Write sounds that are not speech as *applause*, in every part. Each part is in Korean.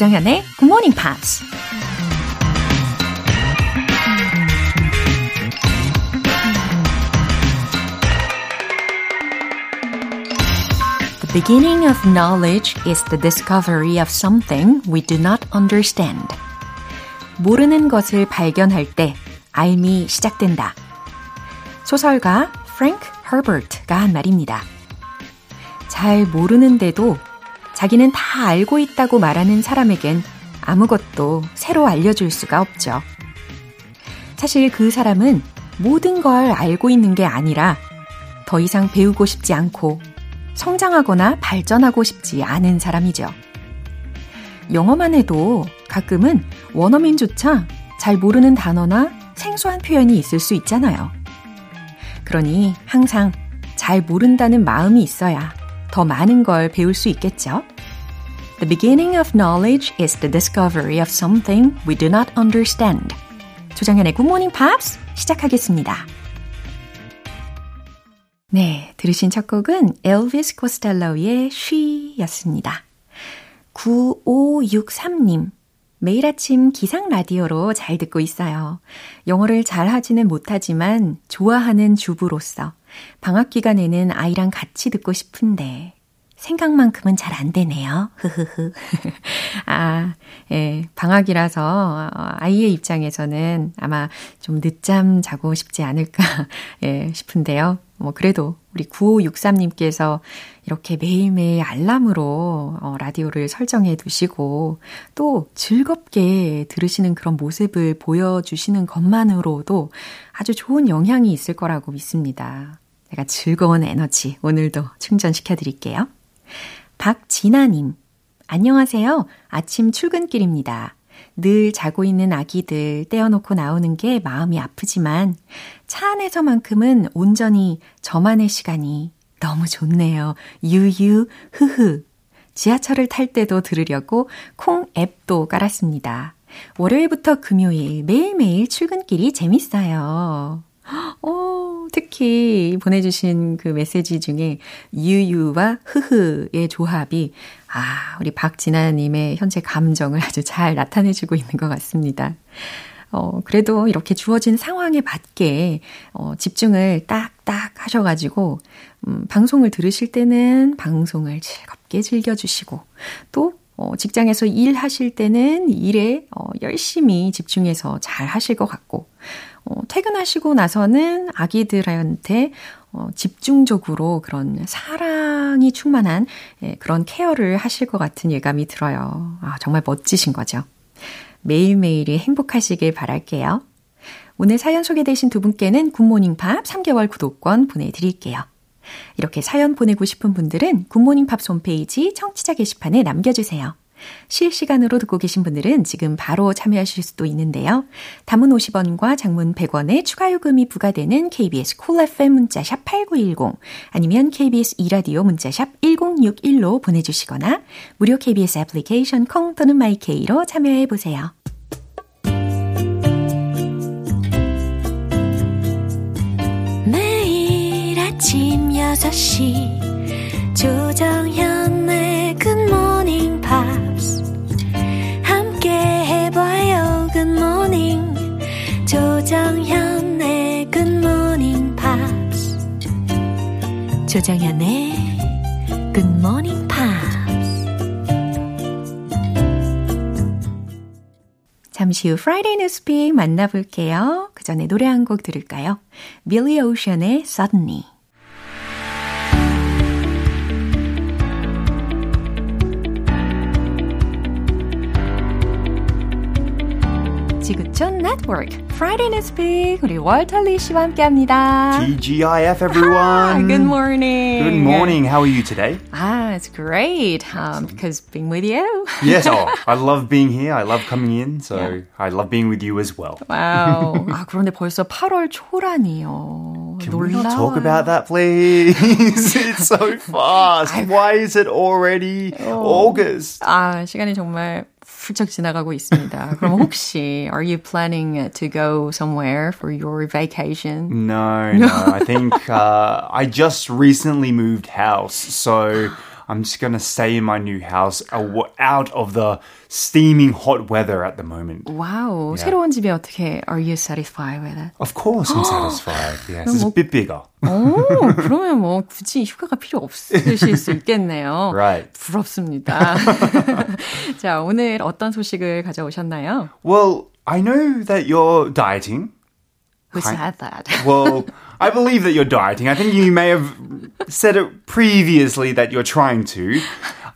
조장현의 Good Morning Pops. The beginning of knowledge is the discovery of something we do not understand. 모르는 것을 발견할 때 알미 시작된다. 소설가 프랭크 허버트가 한 말입니다. 잘 모르는데도 자기는 다 알고 있다고 말하는 사람에겐 아무것도 새로 알려줄 수가 없죠. 사실 그 사람은 모든 걸 알고 있는 게 아니라 더 이상 배우고 싶지 않고 성장하거나 발전하고 싶지 않은 사람이죠. 영어만 해도 가끔은 원어민조차 잘 모르는 단어나 생소한 표현이 있을 수 있잖아요. 그러니 항상 잘 모른다는 마음이 있어야 더 많은 걸 배울 수 있겠죠? The beginning of knowledge is the discovery of something we do not understand. 조정현의 Good Morning Pops 시작하겠습니다. 네, 들으신 첫 곡은 엘비스 코스텔로의 She였습니다. 9563님. 매일 아침 기상 라디오로 잘 듣고 있어요. 영어를 잘 하지는 못하지만 좋아하는 주부로서 방학 기간에는 아이랑 같이 듣고 싶은데 생각만큼은 잘 안 되네요. 흐흐흐. *laughs* 아, 예, 방학이라서 아이의 입장에서는 아마 좀 늦잠 자고 싶지 않을까, *laughs* 예, 싶은데요. 뭐, 그래도 우리 9563님께서 이렇게 매일매일 알람으로 어, 라디오를 설정해 두시고 또 즐겁게 들으시는 그런 모습을 보여주시는 것만으로도 아주 좋은 영향이 있을 거라고 믿습니다. 제가 즐거운 에너지 오늘도 충전시켜 드릴게요. 박진아님, 안녕하세요. 아침 출근길입니다. 늘 자고 있는 아기들 떼어놓고 나오는 게 마음이 아프지만 차 안에서만큼은 온전히 저만의 시간이 너무 좋네요. 유유, 흐흐. 지하철을 탈 때도 들으려고 콩 앱도 깔았습니다. 월요일부터 금요일 매일매일 출근길이 재밌어요. *gasps* 어, 특히 보내주신 그 메시지 중에 유유와 흐흐의 조합이 아, 우리 박진아님의 현재 감정을 아주 잘 나타내주고 있는 것 같습니다. 어, 그래도 이렇게 주어진 상황에 맞게, 어, 집중을 딱딱 하셔가지고, 음, 방송을 들으실 때는 방송을 즐겁게 즐겨주시고, 또, 어, 직장에서 일하실 때는 일에, 어, 열심히 집중해서 잘 하실 것 같고, 어, 퇴근하시고 나서는 아기들한테 어, 집중적으로 그런 사랑이 충만한 예, 그런 케어를 하실 것 같은 예감이 들어요. 아, 정말 멋지신 거죠. 매일매일이 행복하시길 바랄게요. 오늘 사연 소개되신 두 분께는 굿모닝 팝 3개월 구독권 보내드릴게요. 이렇게 사연 보내고 싶은 분들은 굿모닝 팝 홈페이지 청취자 게시판에 남겨주세요. 실시간으로 듣고 계신 분들은 지금 바로 참여하실 수도 있는데요. 담은 50원과 장문 100원의 추가 요금이 부과되는 KBS 콜 cool FM 문자샵 8910 아니면 KBS 이라디오 문자샵 1061로 보내주시거나 무료 KBS 애플리케이션 콩 또는 마이케이로 참여해 보세요. 매일 아침 6시 조정현의 굿모닝 팝 조정현의 Good Morning Pops. 조정현의 Good Morning Pops. 잠시 후 Friday Newspeak 만나볼게요. 그 전에 노래 한 곡 들을까요? Billy Ocean의 Suddenly. 지구촌 네트워크 Friday Newspeak 우리 월털리 씨와 함께합니다. TGIF everyone. Good morning. Good morning. How are you today? Ah, it's great um, because being with you. *laughs* yes, oh, I love being here. I love coming in, so yeah. I love being with you as well. Wow. *laughs* 아, 그런데 벌써 8월 초라니요. Can 놀라워요. we not talk about that, please? *laughs* it's so fast. Why is it already August? 아, 시간이 정말 훌쩍 지나가고 있습니다. *laughs* 그럼 혹시 are you planning to go somewhere for your vacation? No, no. I think uh, I just recently moved house, so *gasps* *laughs* I'm just gonna stay in my new house out of the steaming hot weather at the moment. 와우, yeah. 새로운 집에 어떻게 are you satisfied with it? Of course I'm satisfied. *gasps* Yes, it's a bit bigger. 오, 그러면 뭐 굳이 휴가가 필요 없으실 수 있겠네요. *laughs* Right. 부럽습니다. *laughs* 자, 오늘 어떤 소식을 가져오셨나요? Well, I know that you're dieting. Who said that? *laughs* well, I believe that you're dieting. I think you may have said it previously that you're trying to.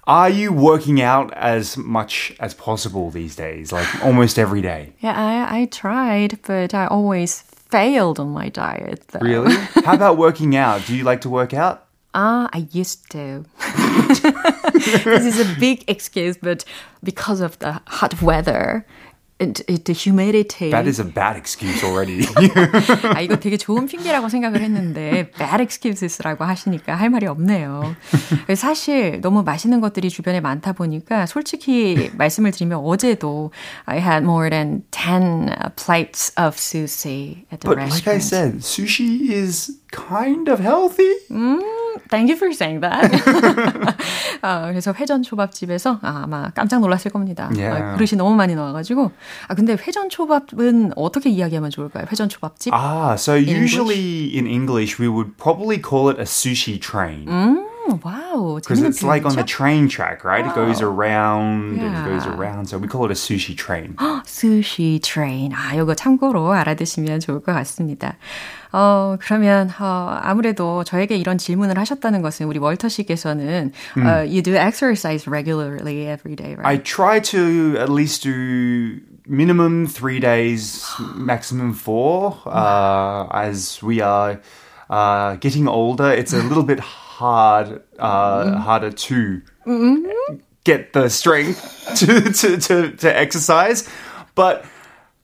Are you working out as much as possible these days, like almost every day? Yeah, I, I tried, but I always failed on my diet. Though. Really? *laughs* How about working out? Do you like to work out? Ah, uh, I used to. *laughs* this is a big excuse, but because of the hot weather, the humidity. That is a bad excuse already. *laughs* 아, 이거 되게 좋은 핑계라고 생각을 했는데 bad excuses라고 하시니까 할 말이 없네요. 사실 너무 맛있는 것들이 주변에 많다 보니까 솔직히 말씀을 드리면 어제도 I had more than 10 plates of sushi at the but restaurant. like I said, sushi is kind of healthy. Mm, Thank you for saying that. 아, 그래서 회전 초밥집에서 아, 아마 깜짝 놀랐을 겁니다. Yeah. 아, 그릇이 너무 많이 나와가지고 아 근데 회전 초밥은 어떻게 이야기하면 좋을까요? 회전 초밥집? Ah, so in usually English? in English we would probably call it a sushi train. 음, 와우. Because it's like on the train track, right? Wow. It goes around yeah. and it goes around. So we call it a sushi train. *gasps* sushi train. 아, 이거 참고로 알아두시면 좋을 것 같습니다. 어, 그러면, 어, 아무래도 저에게 이런 질문을 하셨다는 것은 우리 월터 씨께서는, 음. uh, you do exercise regularly every day, right? I try to at least do minimum three days, *gasps* maximum four. Uh, as we are uh, getting older, it's a little bit hard, uh, mm. harder to mm-hmm. get the strength *laughs* to, to, to, to exercise. But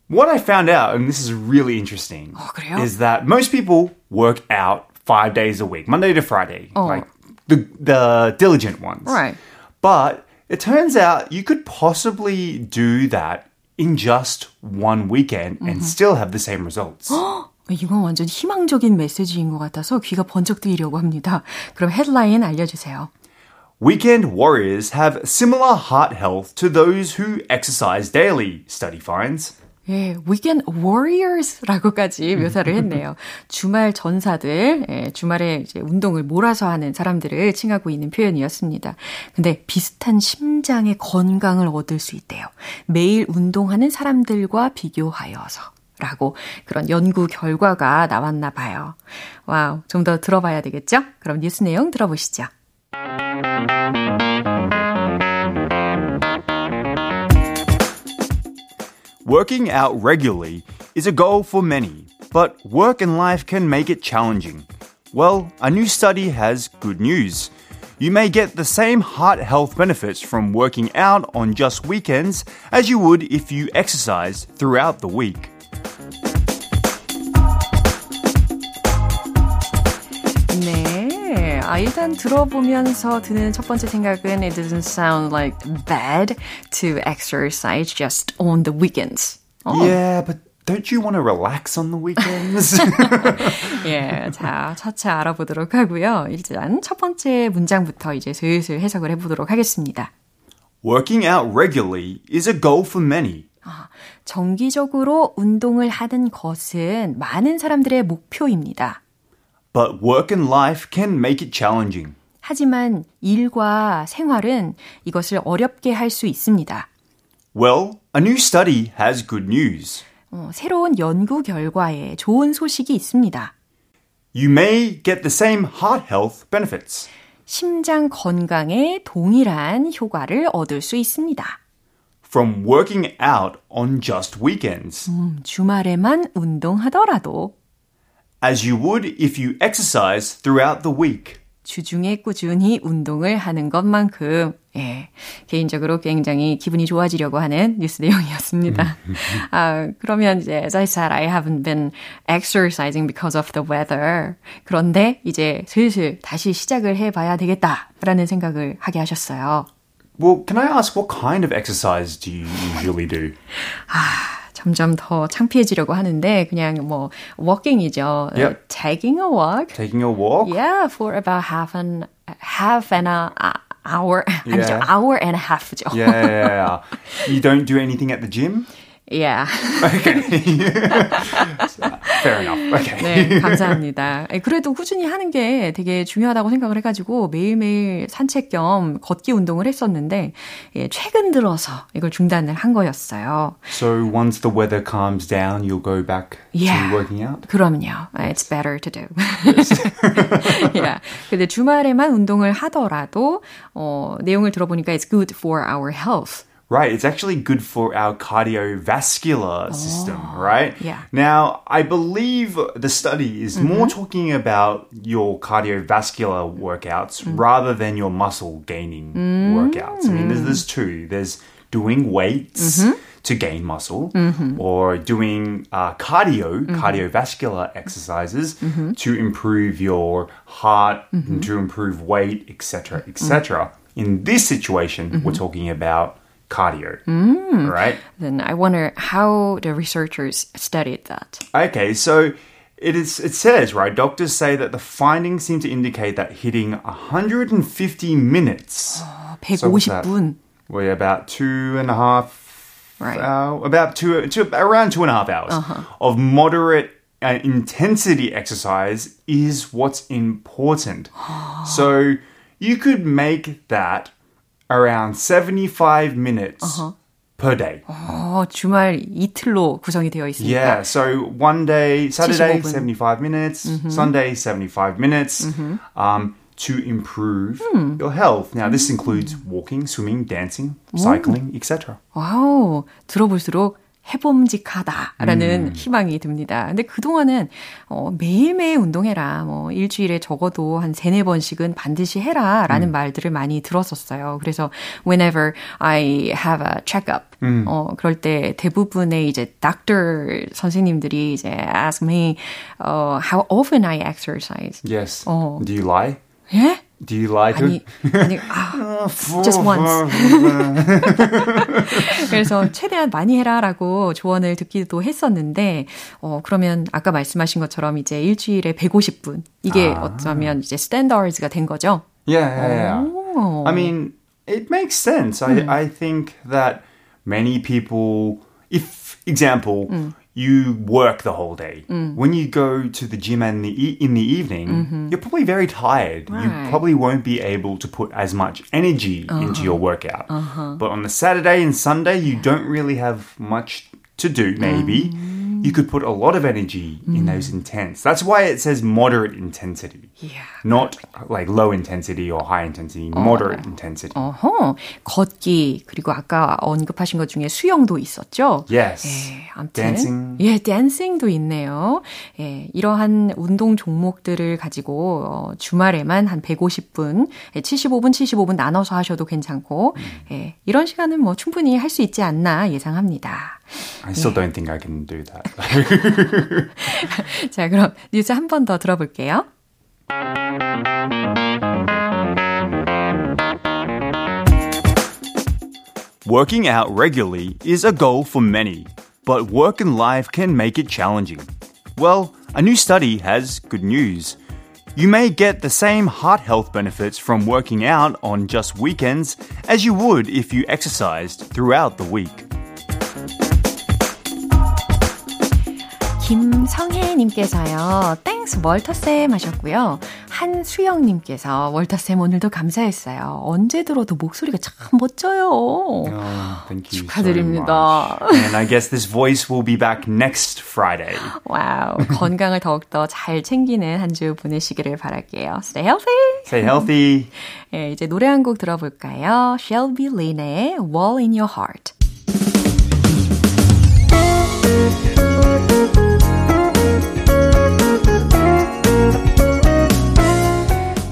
what I found out, and this is really interesting, oh, is that most people work out five days a week, Monday to Friday, oh. like the the diligent ones. Right. But it turns out you could possibly do that in just one weekend mm-hmm. and still have the same results. *gasps* *gasps* 이건 완전 희망적인 메시지인 것 같아서 귀가 번쩍 뜨이려고 합니다. 그럼 헤드라인 알려주세요. Weekend warriors have similar heart health to those who exercise daily, study finds. 예, weekend warriors라고까지 *laughs* 묘사를 했네요. 주말 전사들, 예, 주말에 이제 운동을 몰아서 하는 사람들을 칭하고 있는 표현이었습니다. 근데 비슷한 심장의 건강을 얻을 수 있대요. 매일 운동하는 사람들과 비교하여서. 라고 그런 연구 결과가 나왔나 봐요. 와우, 좀 더 들어봐야 되겠죠? 그럼 뉴스 내용 들어보시죠. Working out regularly is a goal for many, but work and life can make it challenging. Well, a new study has good news. You may get the same heart health benefits from working out on just weekends as you would if you exercised throughout the week. 네. 아, 일단 들어보면서 드는 첫 번째 생각은 it doesn't sound like bad to exercise just on the weekends. Oh. Yeah, but don't you want to relax on the weekends? 예, 자, 차차 알아보도록 하고요. 일단 첫 번째 문장부터 이제 슬슬 해석을 해보도록 하겠습니다. Working out regularly is a goal for many. 아, 정기적으로 운동을 하는 것은 많은 사람들의 목표입니다. But work and life can make it challenging. 하지만 일과 생활은 이것을 어렵게 할 수 있습니다. Well, a new study has good news. 어, 새로운 연구 결과에 좋은 소식이 있습니다. You may get the same heart health benefits. 심장 건강에 동일한 효과를 얻을 수 있습니다. From working out on just weekends. 음, 주말에만 운동하더라도 as you would if you exercise throughout the week. 주중에 꾸준히 운동을 하는 것만큼 예, 개인적으로 굉장히 기분이 좋아지려고 하는 뉴스 내용이었습니다. 아, 그러면 이제 as I said, I haven't been exercising because of the weather. 그런데 이제 슬슬 다시 시작을 해봐야 되겠다라는 생각을 하게 하셨어요. Well, can I ask what kind of exercise do you usually do? *sighs* 아, 점점 더 창피해지려고 하는데 그냥 뭐 walking이죠. Yep. Taking a walk. Taking a walk. Yeah, for about half an half an hour. *laughs* hour 아니죠. Yeah. hour and a half죠. Yeah, yeah, yeah. You don't do anything at the gym? *laughs* yeah. Okay. *laughs* Fair enough. Okay. 네, 감사합니다. 예, 그래도 꾸준히 하는 게 되게 중요하다고 생각을 해가지고 매일매일 산책 겸 걷기 운동을 했었는데 예, 최근 들어서 이걸 중단을 한 거였어요. So once the weather calms down, you'll go back Yeah. to working out? 그럼요. It's better to do. yeah. 근데 주말에만 운동을 하더라도 어, 내용을 들어보니까 it's good for our health. Right, it's actually good for our cardiovascular oh, system, right? yeah. Now, I believe the study is mm-hmm. more talking about your cardiovascular workouts mm. rather than your muscle gaining workouts. I mean, there's, there's mm. two. There's doing weights mm-hmm. to gain muscle mm-hmm. or doing uh, cardio, cardiovascular exercises to improve your heart, and to improve weight, etc., etc. In this situation, we're talking about cardio, right? Then I wonder how the researchers studied that. Okay, so it is. It says right. Doctors say that the findings seem to indicate that hitting 150 minutes, So? 150분. well, about two and a half Right. hour, about two, two, around two and a half hours of moderate uh, intensity exercise is what's important. *gasps* so you could make that around 75 minutes per day. 어, 주말 이틀로 구성이 되어 있습니다. Yeah, so one day, Saturday, 75분. 75 minutes, Sunday, 75 minutes, um, to improve your health. Now, this includes walking, swimming, dancing, cycling, etc. 와우, 들어볼수록 해봄직하다라는 희망이 듭니다. 근데 그동안은 어, 매일매일 운동해라. 뭐 일주일에 적어도 한 세네 번씩은 반드시 해라라는 말들을 많이 들었었어요. 그래서 whenever I have a checkup 어, 그럴 때 대부분의 이제 doctor 선생님들이 이제 ask me uh, how often I exercise. Yes. Oh. Do you lie? 예? Do you lie to? 아니, 아니, 아, just once. 그래서 최대한 많이 해라라고 조언을 듣기도 했었는데, 어, 그러면 아까 말씀하신 것처럼 이제 일주일에 150분. 이게 아. 어쩌면 이제 스탠다드가 된 거죠? Yeah, yeah, yeah. 오. I mean, it makes sense. I, I think that many people, if, example, you work the whole day. When you go to the gym in the, e- in the evening, mm-hmm. you're probably very tired. Right. You probably won't be able to put as much energy into your uh-huh. workout. Uh-huh. But on the Saturday and Sunday, you don't really have much to do, maybe. Mm-hmm. You could put a lot of energy in those intense. That's why it says moderate intensity. Yeah. Not like low intensity or high intensity, moderate intensity. 어허, 걷기, 그리고 아까 언급하신 것 중에 수영도 있었죠? Yes. 예, 아무튼 Dancing. 예, 댄싱도 있네요. 예, 이러한 운동 종목들을 가지고 어, 주말에만 한 150분, 예, 75분, 75분 나눠서 하셔도 괜찮고, 예, 이런 시간은 뭐 충분히 할 수 있지 않나 예상합니다. I still don't think I can do that. *laughs* 자, 그럼 뉴스 한 번 더 들어볼게요. Working out regularly is a goal for many, but work and life can make it challenging. Well, a new study has good news. You may get the same heart health benefits from working out on just weekends as you would if you exercised throughout the week. 김성혜님께서요, Thanks 월터쌤 하셨고요. 한수영님께서 월터쌤 오늘도 감사했어요. 언제 들어도 목소리가 참 멋져요. Oh, thank you. 축하드립니다. So much. And I guess this voice will be back next Friday. Wow, 건강을 더욱더 잘 챙기는 한 주 보내시기를 바랄게요. Stay healthy! Stay healthy. 예, 이제 노래 한 곡 들어볼까요? Shelby Lynne의 Wall in Your Heart.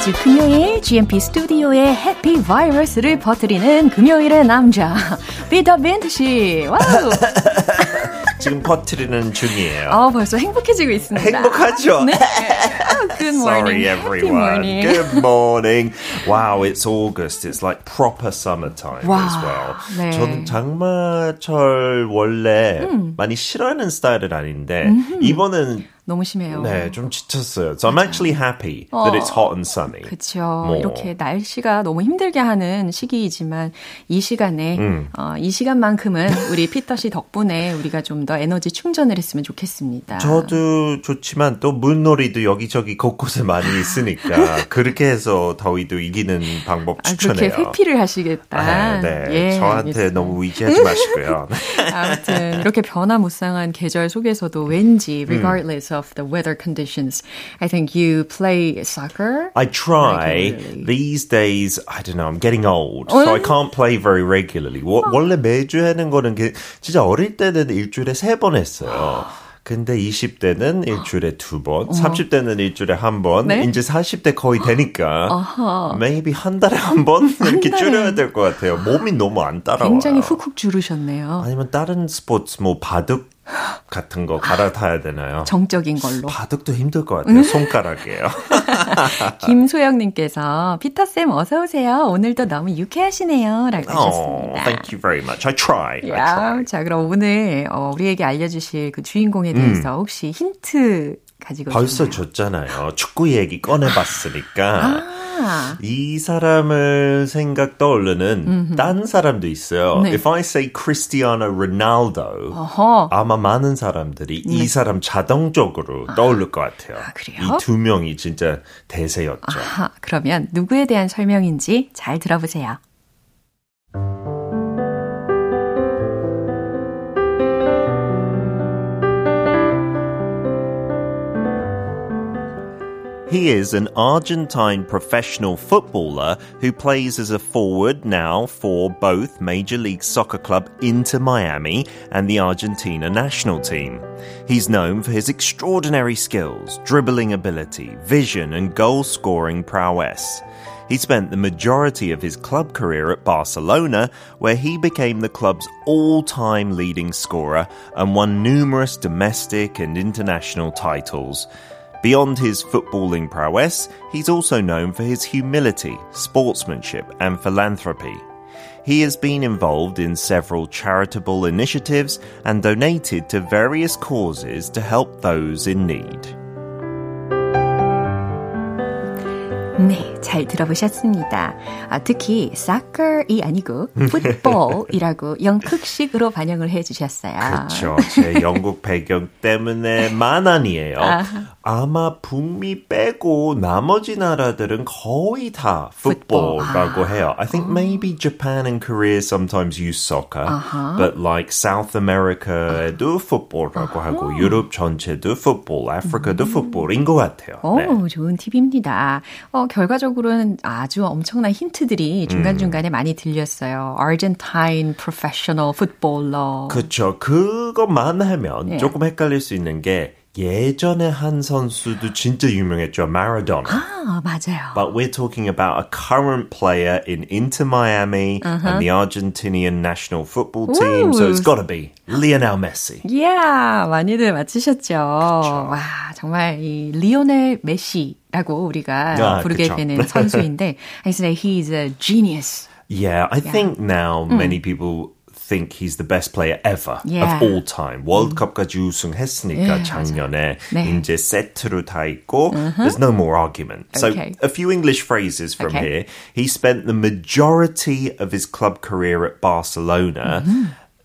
매주 금요일 GMP 스튜디오에 happy 바이러스를 퍼뜨리는 금요일의 남자 Peter Bint 씨. Wow. 지금 퍼뜨리는 중이에요. 아, 벌써 행복해지고 있습니다. 행복하죠? 네. Oh, good morning. Sorry, everyone. morning. Good morning. Wow, it's August. It's like proper summertime 와, as well. 네. 저는 장마철 원래 많이 싫어하는 스타일은 아닌데 이번은 너무 심해요. 네, 좀 지쳤어요. So I'm actually happy that it's hot and sunny. 그렇죠. 뭐. 이렇게 날씨가 너무 힘들게 하는 시기이지만 이 시간에 음. 어, 이 시간만큼은 우리 피터 씨 덕분에 우리가 좀 더 에너지 충전을 했으면 좋겠습니다. 저도 좋지만 또 물놀이도 여기저기 곳곳에 많이 있으니까 *laughs* 그렇게 해서 더위도 이기는 방법 아, 추천해요. 그렇게 회피를 하시겠다. 아, 네, 예, 저한테 알겠습니다. 너무 의지하지 마시고요. *laughs* 아무튼 이렇게 변화무쌍한 계절 속에서도 왠지 음. Of the weather conditions, I think you play soccer. I try. Regularly. These days, I don't know, I'm getting old, so I can't play very regularly. 워- 원래 매주 하는 거는 게 진짜 어릴 때는 일주일에 세 번 했어요. 근데 20대는 일주일에 두 번, 30대는 일주일에 한 번, 네? 이제 40대 거의 되니까 maybe 한 달에 한 번 이렇게. 줄여야 될 것 같아요. 몸이 너무 안 따라와요. 굉장히 훅훅 주르셨네요. 아니면 다른 스포츠 뭐 바둑 같은 거 갈아타야 되나요? 정적인 걸로. 바둑도 힘들 것 같아요. 손가락이에요. *laughs* 김소영님께서 피터쌤 어서 오세요. 오늘도 너무 유쾌하시네요. 라고 Oh, 하셨습니다. thank you very much. I try. I 야, try. 자, 그럼 오늘 어, 우리에게 알려주실 그 주인공에 대해서 혹시 힌트 가지고 음. 벌써 계시나요? 줬잖아요. 축구 얘기 꺼내봤으니까. 아, 이 사람을 생각 떠오르는 딴 사람도 있어요. 네. If I say Cristiano Ronaldo, 어허. 아마 많은 사람들이 이 사람 자동적으로 떠오를 것 같아요. 아, 그래요? 이두 명이 진짜 대세였죠. 아하, 그러면 누구에 대한 설명인지 잘 들어보세요. He is an Argentine professional footballer who plays as a forward now for both Major League Soccer club Inter Miami and the Argentina national team. He's known for his extraordinary skills, dribbling ability, vision, and goal scoring prowess. He spent the majority of his club career at Barcelona, where he became the club's all time leading scorer and won numerous domestic and international titles. Beyond his footballing prowess, he's also known for his humility, sportsmanship, and philanthropy. He has been involved in several charitable initiatives and donated to various causes to help those in need. 네, 잘 들어보셨습니다. 아, 특히 soccer이 아니고 football이라고 영국식으로 반영을 해주셨어요. 그렇죠. 제 영국 배경 때문에만 아니에요. 아마 북미 빼고 나머지 나라들은 거의 다 football라고 해요. I think maybe Japan and Korea sometimes use soccer, but like South America에도 football라고 하고 유럽 전체도 football, 아프리카도 football인 것 같아요. 오, 네. 좋은 팁입니다. 어, 결과적으로는 아주 엄청난 힌트들이 중간중간에 많이 들렸어요. Argentine professional footballer. 그렇죠. 그것만 하면 예. 조금 헷갈릴 수 있는 게 예전에 한 선수도 진짜 유명했죠. 마라도나. 아, 맞아요. But we're talking about a current player in Inter Miami and the Argentinian national football team. So it's got to be Lionel Messi. 이야, 많이들 맞히셨죠. 와, 정말 이 리오넬 메시라고 우리가 아, 부르게 그쵸. 되는 *laughs* 선수인데, I say he's a genius. Yeah, I think now many people think he's the best player ever Yeah. of all time. 월드컵까지 우승했으니까 예, 작년에 네. 이제 세트로 다 있고 there's no more argument. So Okay. a few English phrases from Okay. here. He spent the majority of his club career at Barcelona.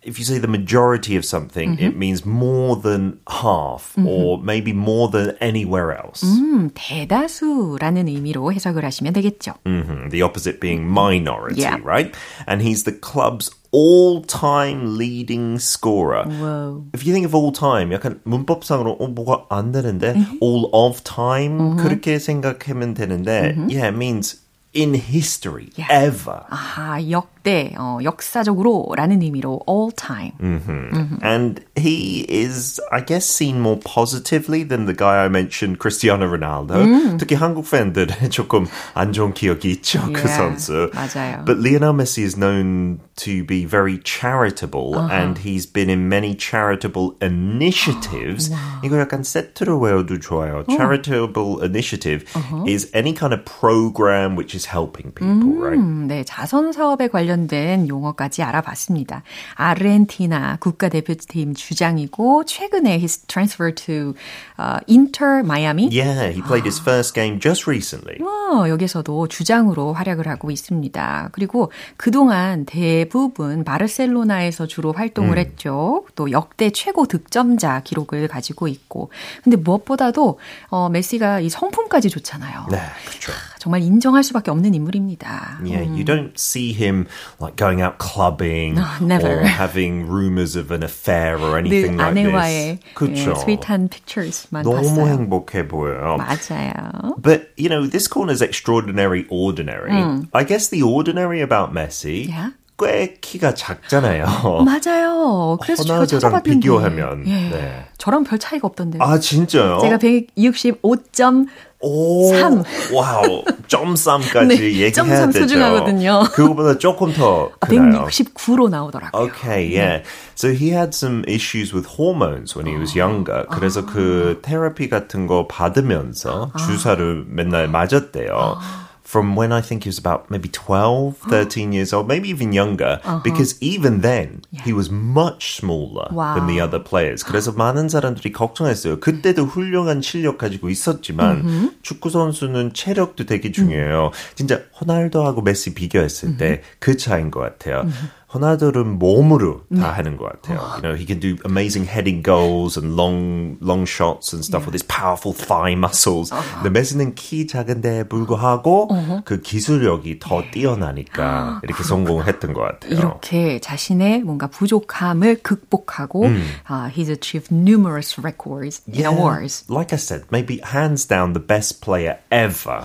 If you say the majority of something, it means more than half or maybe more than anywhere else. 음, 대다수라는 의미로 해석을 하시면 되겠죠. Mhm, The opposite being minority, Yeah. right? And he's the club's all-time leading scorer. Whoa. If you think of all time, 약간 문법상으로 어, 뭐가 안 되는데 all of time 그렇게 생각하면 되는데 yeah, it means in history, Yeah. ever. 아하, 역 역대, 어, 역사적으로라는 의미로 all time. Mm-hmm. Mm-hmm. And he is, I guess, seen more positively than the guy I mentioned, Cristiano Ronaldo. 음. 특히 한국 팬들은 *laughs* 조금 안 좋은 기억이 있죠, yeah, 그 선수. 맞아요. But Lionel Messi is known to be very charitable uh-huh. and he's been in many charitable initiatives. *gasps* wow. 이거 약간 세트로 외워도 좋아요. Charitable initiative uh-huh. is any kind of program which is helping people, 음, right? 네, 자선 사업에 관련 된 용어까지 알아봤습니다. 아르헨티나 국가대표팀 주장이고 최근에 he's transferred to uh, Inter Miami. Yeah, he played his first game just recently. 와, 여기서도 주장으로 활약을 하고 있습니다. 그리고 그동안 대부분 바르셀로나에서 주로 활동을 음. 했죠. 또 역대 최고 득점자 기록을 가지고 있고. 근데 무엇보다도 어, 메시가 이 성품까지 좋잖아요. 네, 그렇죠. 정말 인정할 수밖에 없는 인물입니다. Yeah, 음. you don't see him like going out clubbing no, never. or having rumors of an affair or anything like 아내와의 this. 그렇죠. 예, 스윗한 pictures만 너무 봤어요. 행복해 보여요. 맞아요. But you know, this corner is extraordinary ordinary. 음. I guess the ordinary about Messi yeah. 꽤 키가 작잖아요. *laughs* 맞아요. 그래서 찾아봤는데 비교하면 예, 네. 저랑 별 차이가 없던데요. 아 진짜요? 제가 165점 오, 3. Wow, 점3까지 *laughs* 네, 얘기해야 점3 되죠. 소중하거든요. 그거보다 조금 더 크나요? 169로 나오더라고요. Okay, yeah. So he had some issues with hormones when he was younger. 그래서 아. 그 테라피 같은 거 받으면서 아. 주사를 맨날 맞았대요. 아. From when I think he was about maybe 12, 13 years old, maybe even younger, uh-huh. because even then yeah. he was much smaller wow. than the other players. 그래서 많은 사람들이 걱정했어요. 그때도 훌륭한 실력 가지고 있었지만 uh-huh. 축구 선수는 체력도 되게 중요해요. 진짜 호날두하고 메시 비교했을 때 그 차이인 것 같아요. 호날두는 몸으로 다 하는 것 같아요. You know, he can do amazing heading goals and long long shots and stuff with his powerful thigh muscles. Uh-huh. 근데 메시는 키 작은데 불구하고 uh-huh. 그 기술력이 더 뛰어나니까 이렇게 성공을 했던 것 같아요. 이렇게 자신의 뭔가 부족함을 극복하고 음. uh, he's achieved numerous records in Yeah. awards. Like I said, maybe hands down the best player ever.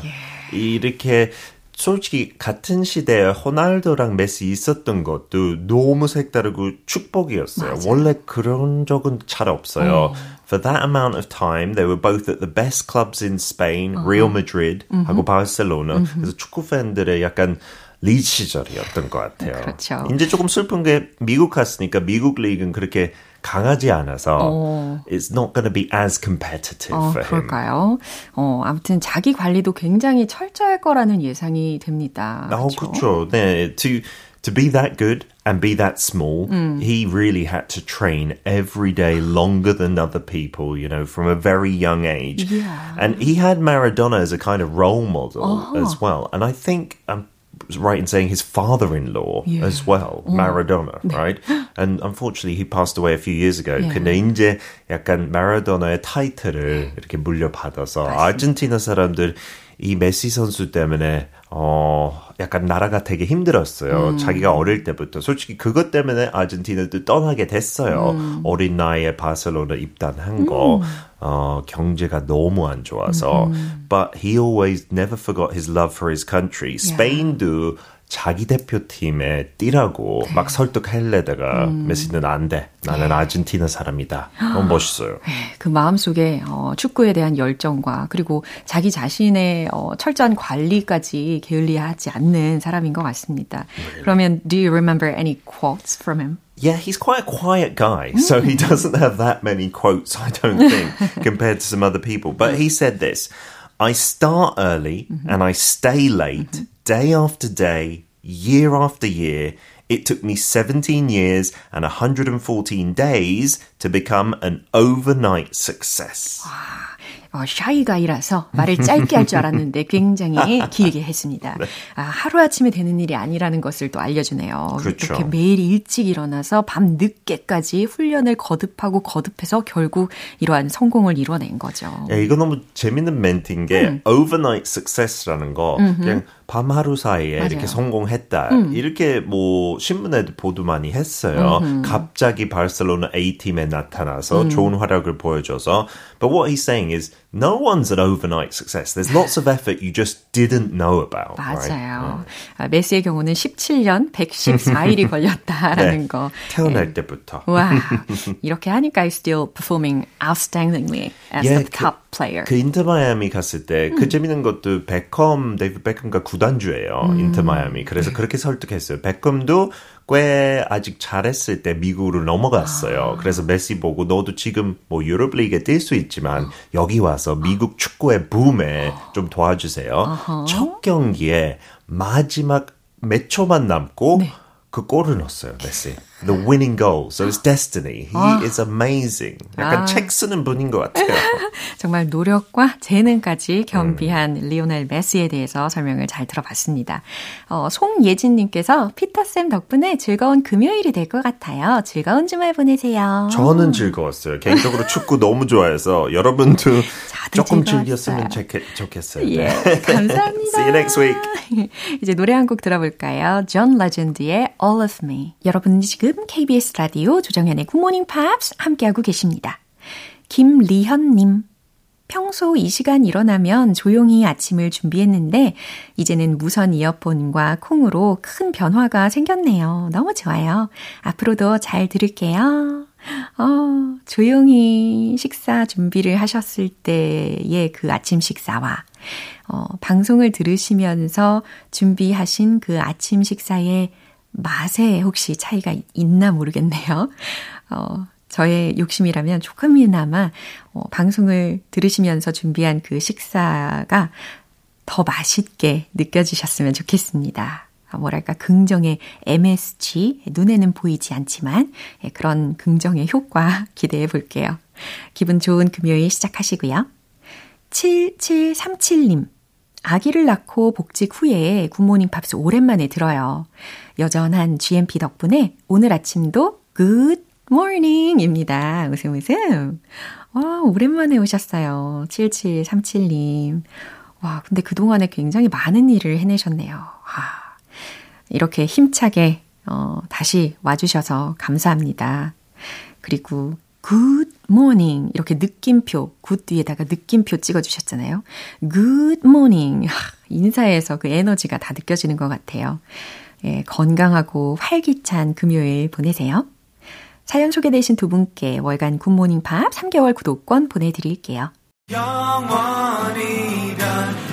이렇게 솔직히 같은 시대에 호날두랑 메시 있었던 것도 너무 색다르고 축복이었어요. 맞아요. 원래 그런 적은 잘 없어요. For that amount of time, they were both at the best clubs in Spain, Real Madrid 하고 바르셀로나. 그래서 축구 팬들의 약간 리드 시절이었던 것 같아요. 그렇죠. 이제 조금 슬픈 게 미국 갔으니까 미국 리그는 그렇게 강하지 않아서 어. it's not going to be as competitive 어, for him. 그럴까요? 어, 아무튼 자기 관리도 굉장히 철저할 거라는 예상이 됩니다. 어, 그렇죠. 네, to to be that good and be that small, he really had to train every day longer than other people, you know, from a very young age. Yeah. And he had Maradona as a kind of role model as well. And I think um, was right in saying his father-in-law Yeah. as well, Maradona, right? *gasps* And unfortunately, he passed away a few years ago. Yeah. 근데 이제 약간 마라도나의 타이틀을 이렇게 물려받아서 아르헨티나 사람들 이 메시 선수 때문에 어 약간 나라가 되게 힘들었어요. 자기가 어릴 때부터 솔직히 그것 때문에 아르헨티나도 떠나게 됐어요. 어린 나이에 바르셀로나 입단한 거. 어, 경제가 너무 안 좋아서. But he always never forgot his love for his country. 스페인도 자기 대표팀에 뛰라고 막 설득할래다가 메시는 안 돼. 나는 아르헨티나 사람이다. 너무 멋있어요. 그 마음속에 어, 축구에 대한 열정과 그리고 자기 자신의 어, 철저한 관리까지 게을리하지 않는 사람인 것 같습니다. 그러면 do you remember any quotes from him? Yeah, he's quite a quiet guy, so he doesn't have that many quotes, I don't think, compared to some other people. But he said this I start early and I stay late, day after day, year after year. It took me 17 years and 114 days to become an overnight success. 어, 샤이가이라서 말을 짧게 할 줄 알았는데 굉장히 *laughs* 길게 했습니다. 아, 하루아침에 되는 일이 아니라는 것을 또 알려주네요. 그렇죠. 이렇게 매일 일찍 일어나서 밤 늦게까지 훈련을 거듭하고 거듭해서 결국 이러한 성공을 이뤄낸 거죠. 야, 이거 너무 재밌는 멘트인 게 overnight success라는 거 그냥 밤 하루 사이에 맞아요. 이렇게 성공했다. 이렇게 뭐 신문에도 보도 많이 했어요. 갑자기 바르셀로나 A팀에 나타나서 좋은 활약을 보여줘서 But what he's saying is no one's an overnight success. There's lots of effort you just didn't know about. 맞아요. Right? 아, 메시의 경우는 17년 114일이 걸렸다라는 네. 거. 태어날 네. 때부터. 와, 이렇게 하니까 still performing outstandingly as 예, the 그- top player. 그 인터 마이애미 갔을 때그 재밌는 것도 베컴 데이비드 베컴이 구단주예요. 인터 마이애미. 그래서 그렇게 설득했어요. 베컴도 꽤 아직 잘했을 때 미국으로 넘어갔어요. 그래서 메시 보고 너도 지금 뭐 유럽 리그에 뛸 수 있지만 여기 와서 미국 축구의 붐에 좀 도와주세요. 첫 경기에 마지막 몇 초만 남고 그 골을 넣었어요, 메시. The winning goal. So it's destiny. He is amazing. 약간 아. 책 쓰는 분인 것 같아요. *laughs* 정말 노력과 재능까지 음. 겸비한 리오넬 메시에 대해서 설명을 잘 들어봤습니다. 어, 송예진님께서 피터쌤 덕분에 즐거운 금요일이 될 것 같아요. 즐거운 주말 보내세요. 저는 즐거웠어요. 개인적으로 축구 너무 좋아해서 여러분도 조금. 즐겼으면 좋겠, 좋겠어요. 예, 네. *laughs* 감사합니다. See you next week. *laughs* 이제 노래 한 곡 들어볼까요? 존 레전드의 All of Me. 여러분 지금 KBS 라디오 조정현의 굿모닝 팝스 함께하고 계십니다. 김리현님. 평소 이 시간 일어나면 조용히 아침을 준비했는데 이제는 무선 이어폰과 콩으로 큰 변화가 생겼네요. 너무 좋아요. 앞으로도 잘 들을게요. 어, 조용히 식사 준비를 하셨을 때의 그 아침 식사와 어, 방송을 들으시면서 준비하신 그 아침 식사의 맛에 혹시 차이가 있나 모르겠네요. 어, 저의 욕심이라면 조금이나마 어, 방송을 들으시면서 준비한 그 식사가 더 맛있게 느껴지셨으면 좋겠습니다. 아, 뭐랄까, 긍정의 MSG, 눈에는 보이지 않지만 예, 그런 긍정의 효과 *laughs* 기대해 볼게요. 기분 좋은 금요일 시작하시고요. 7737님. 아기를 낳고 복직 후에 굿모닝 팝스 오랜만에 들어요. 여전한 GMP 덕분에 오늘 아침도 good morning입니다. 웃음 웃음. 와, 오랜만에 오셨어요. 7737님. 와, 근데 그동안에 굉장히 많은 일을 해내셨네요. 와, 이렇게 힘차게, 어, 다시 와주셔서 감사합니다. 그리고 good morning 이렇게 느낌표 good 뒤에다가 느낌표 찍어주셨잖아요. good morning 하, 인사에서 그 에너지가 다 느껴지는 것 같아요. 예, 건강하고 활기찬 금요일 보내세요. 사연 소개되신 두 분께 월간 굿모닝 팝 3개월 구독권 보내드릴게요. 향기로 변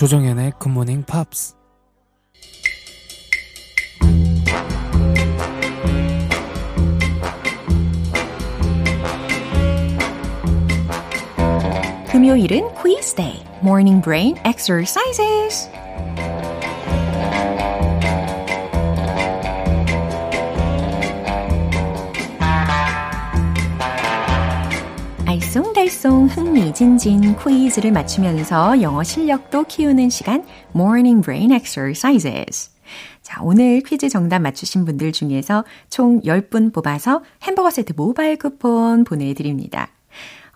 조정연의 굿모닝 팝스. 금요일은 day, morning brain exercises. 알 쏭달쏭 흥미진진 퀴즈를 맞추면서 영어 실력도 키우는 시간 Morning Brain Exercises. 자, 오늘 퀴즈 정답 맞추신 분들 중에서 총 10분 뽑아서 햄버거 세트 모바일 쿠폰 보내드립니다.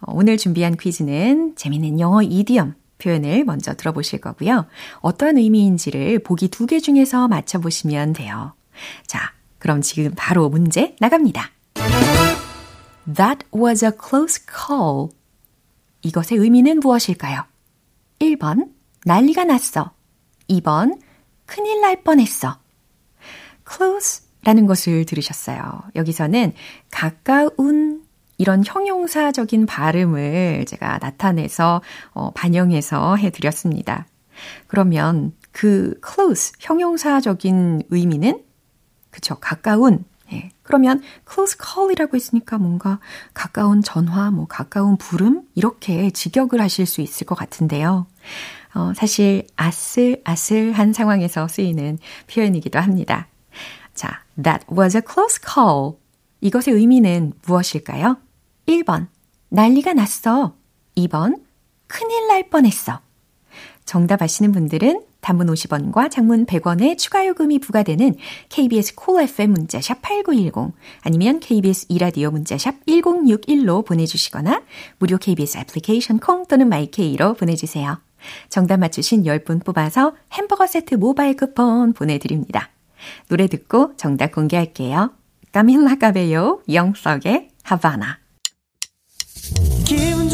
어, 오늘 준비한 퀴즈는 재밌는 영어 이디엄 표현을 먼저 들어보실 거고요. 어떤 의미인지를 보기 두 개 중에서 맞춰보시면 돼요. 자, 그럼 지금 바로 문제 나갑니다. That was a close call. 이것의 의미는 무엇일까요? 1번, 난리가 났어. 2번, 큰일 날 뻔했어. close 라는 것을 들으셨어요. 여기서는 가까운 이런 형용사적인 발음을 제가 나타내서 어, 반영해서 해드렸습니다. 그러면 그 close 형용사적인 의미는 그쵸 가까운 예. 그러면 close call이라고 했으니까 뭔가 가까운 전화, 뭐 가까운 부름 이렇게 직역을 하실 수 있을 것 같은데요. 어, 사실 아슬아슬한 상황에서 쓰이는 표현이기도 합니다. 자, that was a close call. 이것의 의미는 무엇일까요? 1번, 난리가 났어. 2번, 큰일 날 뻔했어. 정답 아시는 분들은 단문 50원과 장문 100원의 추가 요금이 부과되는 KBS Cool FM 문자 샵 8910 아니면 KBS 2라디오 문자 샵 1061로 보내주시거나 무료 KBS 애플리케이션 콩 또는 my K로 보내주세요. 정답 맞추신 10분 뽑아서 햄버거 세트 모바일 쿠폰 보내드립니다. 노래 듣고 정답 공개할게요. 까밀라 까베요 Young Thug의 하바나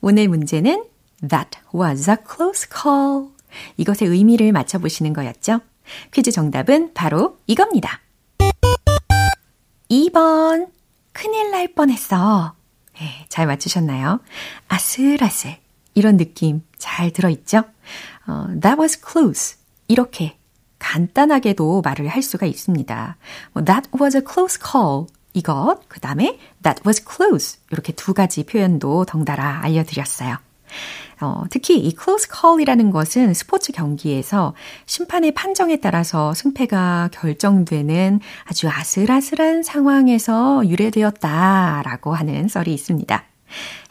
오늘 문제는 That was a close call. 이것의 의미를 맞춰보시는 거였죠? 퀴즈 정답은 바로 이겁니다. 2번. 큰일 날 뻔했어. 네, 잘 맞추셨나요? 아슬아슬. 이런 느낌 잘 들어있죠? 어, that was close. 이렇게 간단하게도 말을 할 수가 있습니다. 뭐, that was a close call. 이것, 그 다음에 that was close. 이렇게 두 가지 표현도 덩달아 알려드렸어요. 어, 특히 이 close call이라는 것은 스포츠 경기에서 심판의 판정에 따라서 승패가 결정되는 아주 아슬아슬한 상황에서 유래되었다라고 하는 썰이 있습니다.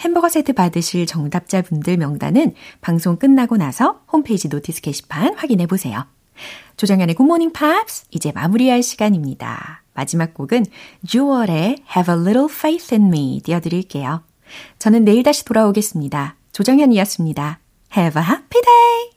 햄버거 세트 받으실 정답자분들 명단은 방송 끝나고 나서 홈페이지 notice 게시판 확인해 보세요. 조정연의 굿모닝 팝스 이제 마무리할 시간입니다. 마지막 곡은 주얼의 Have a Little Faith in Me 띄워드릴게요. 저는 내일 다시 돌아오겠습니다. 조정현이었습니다. Have a happy day!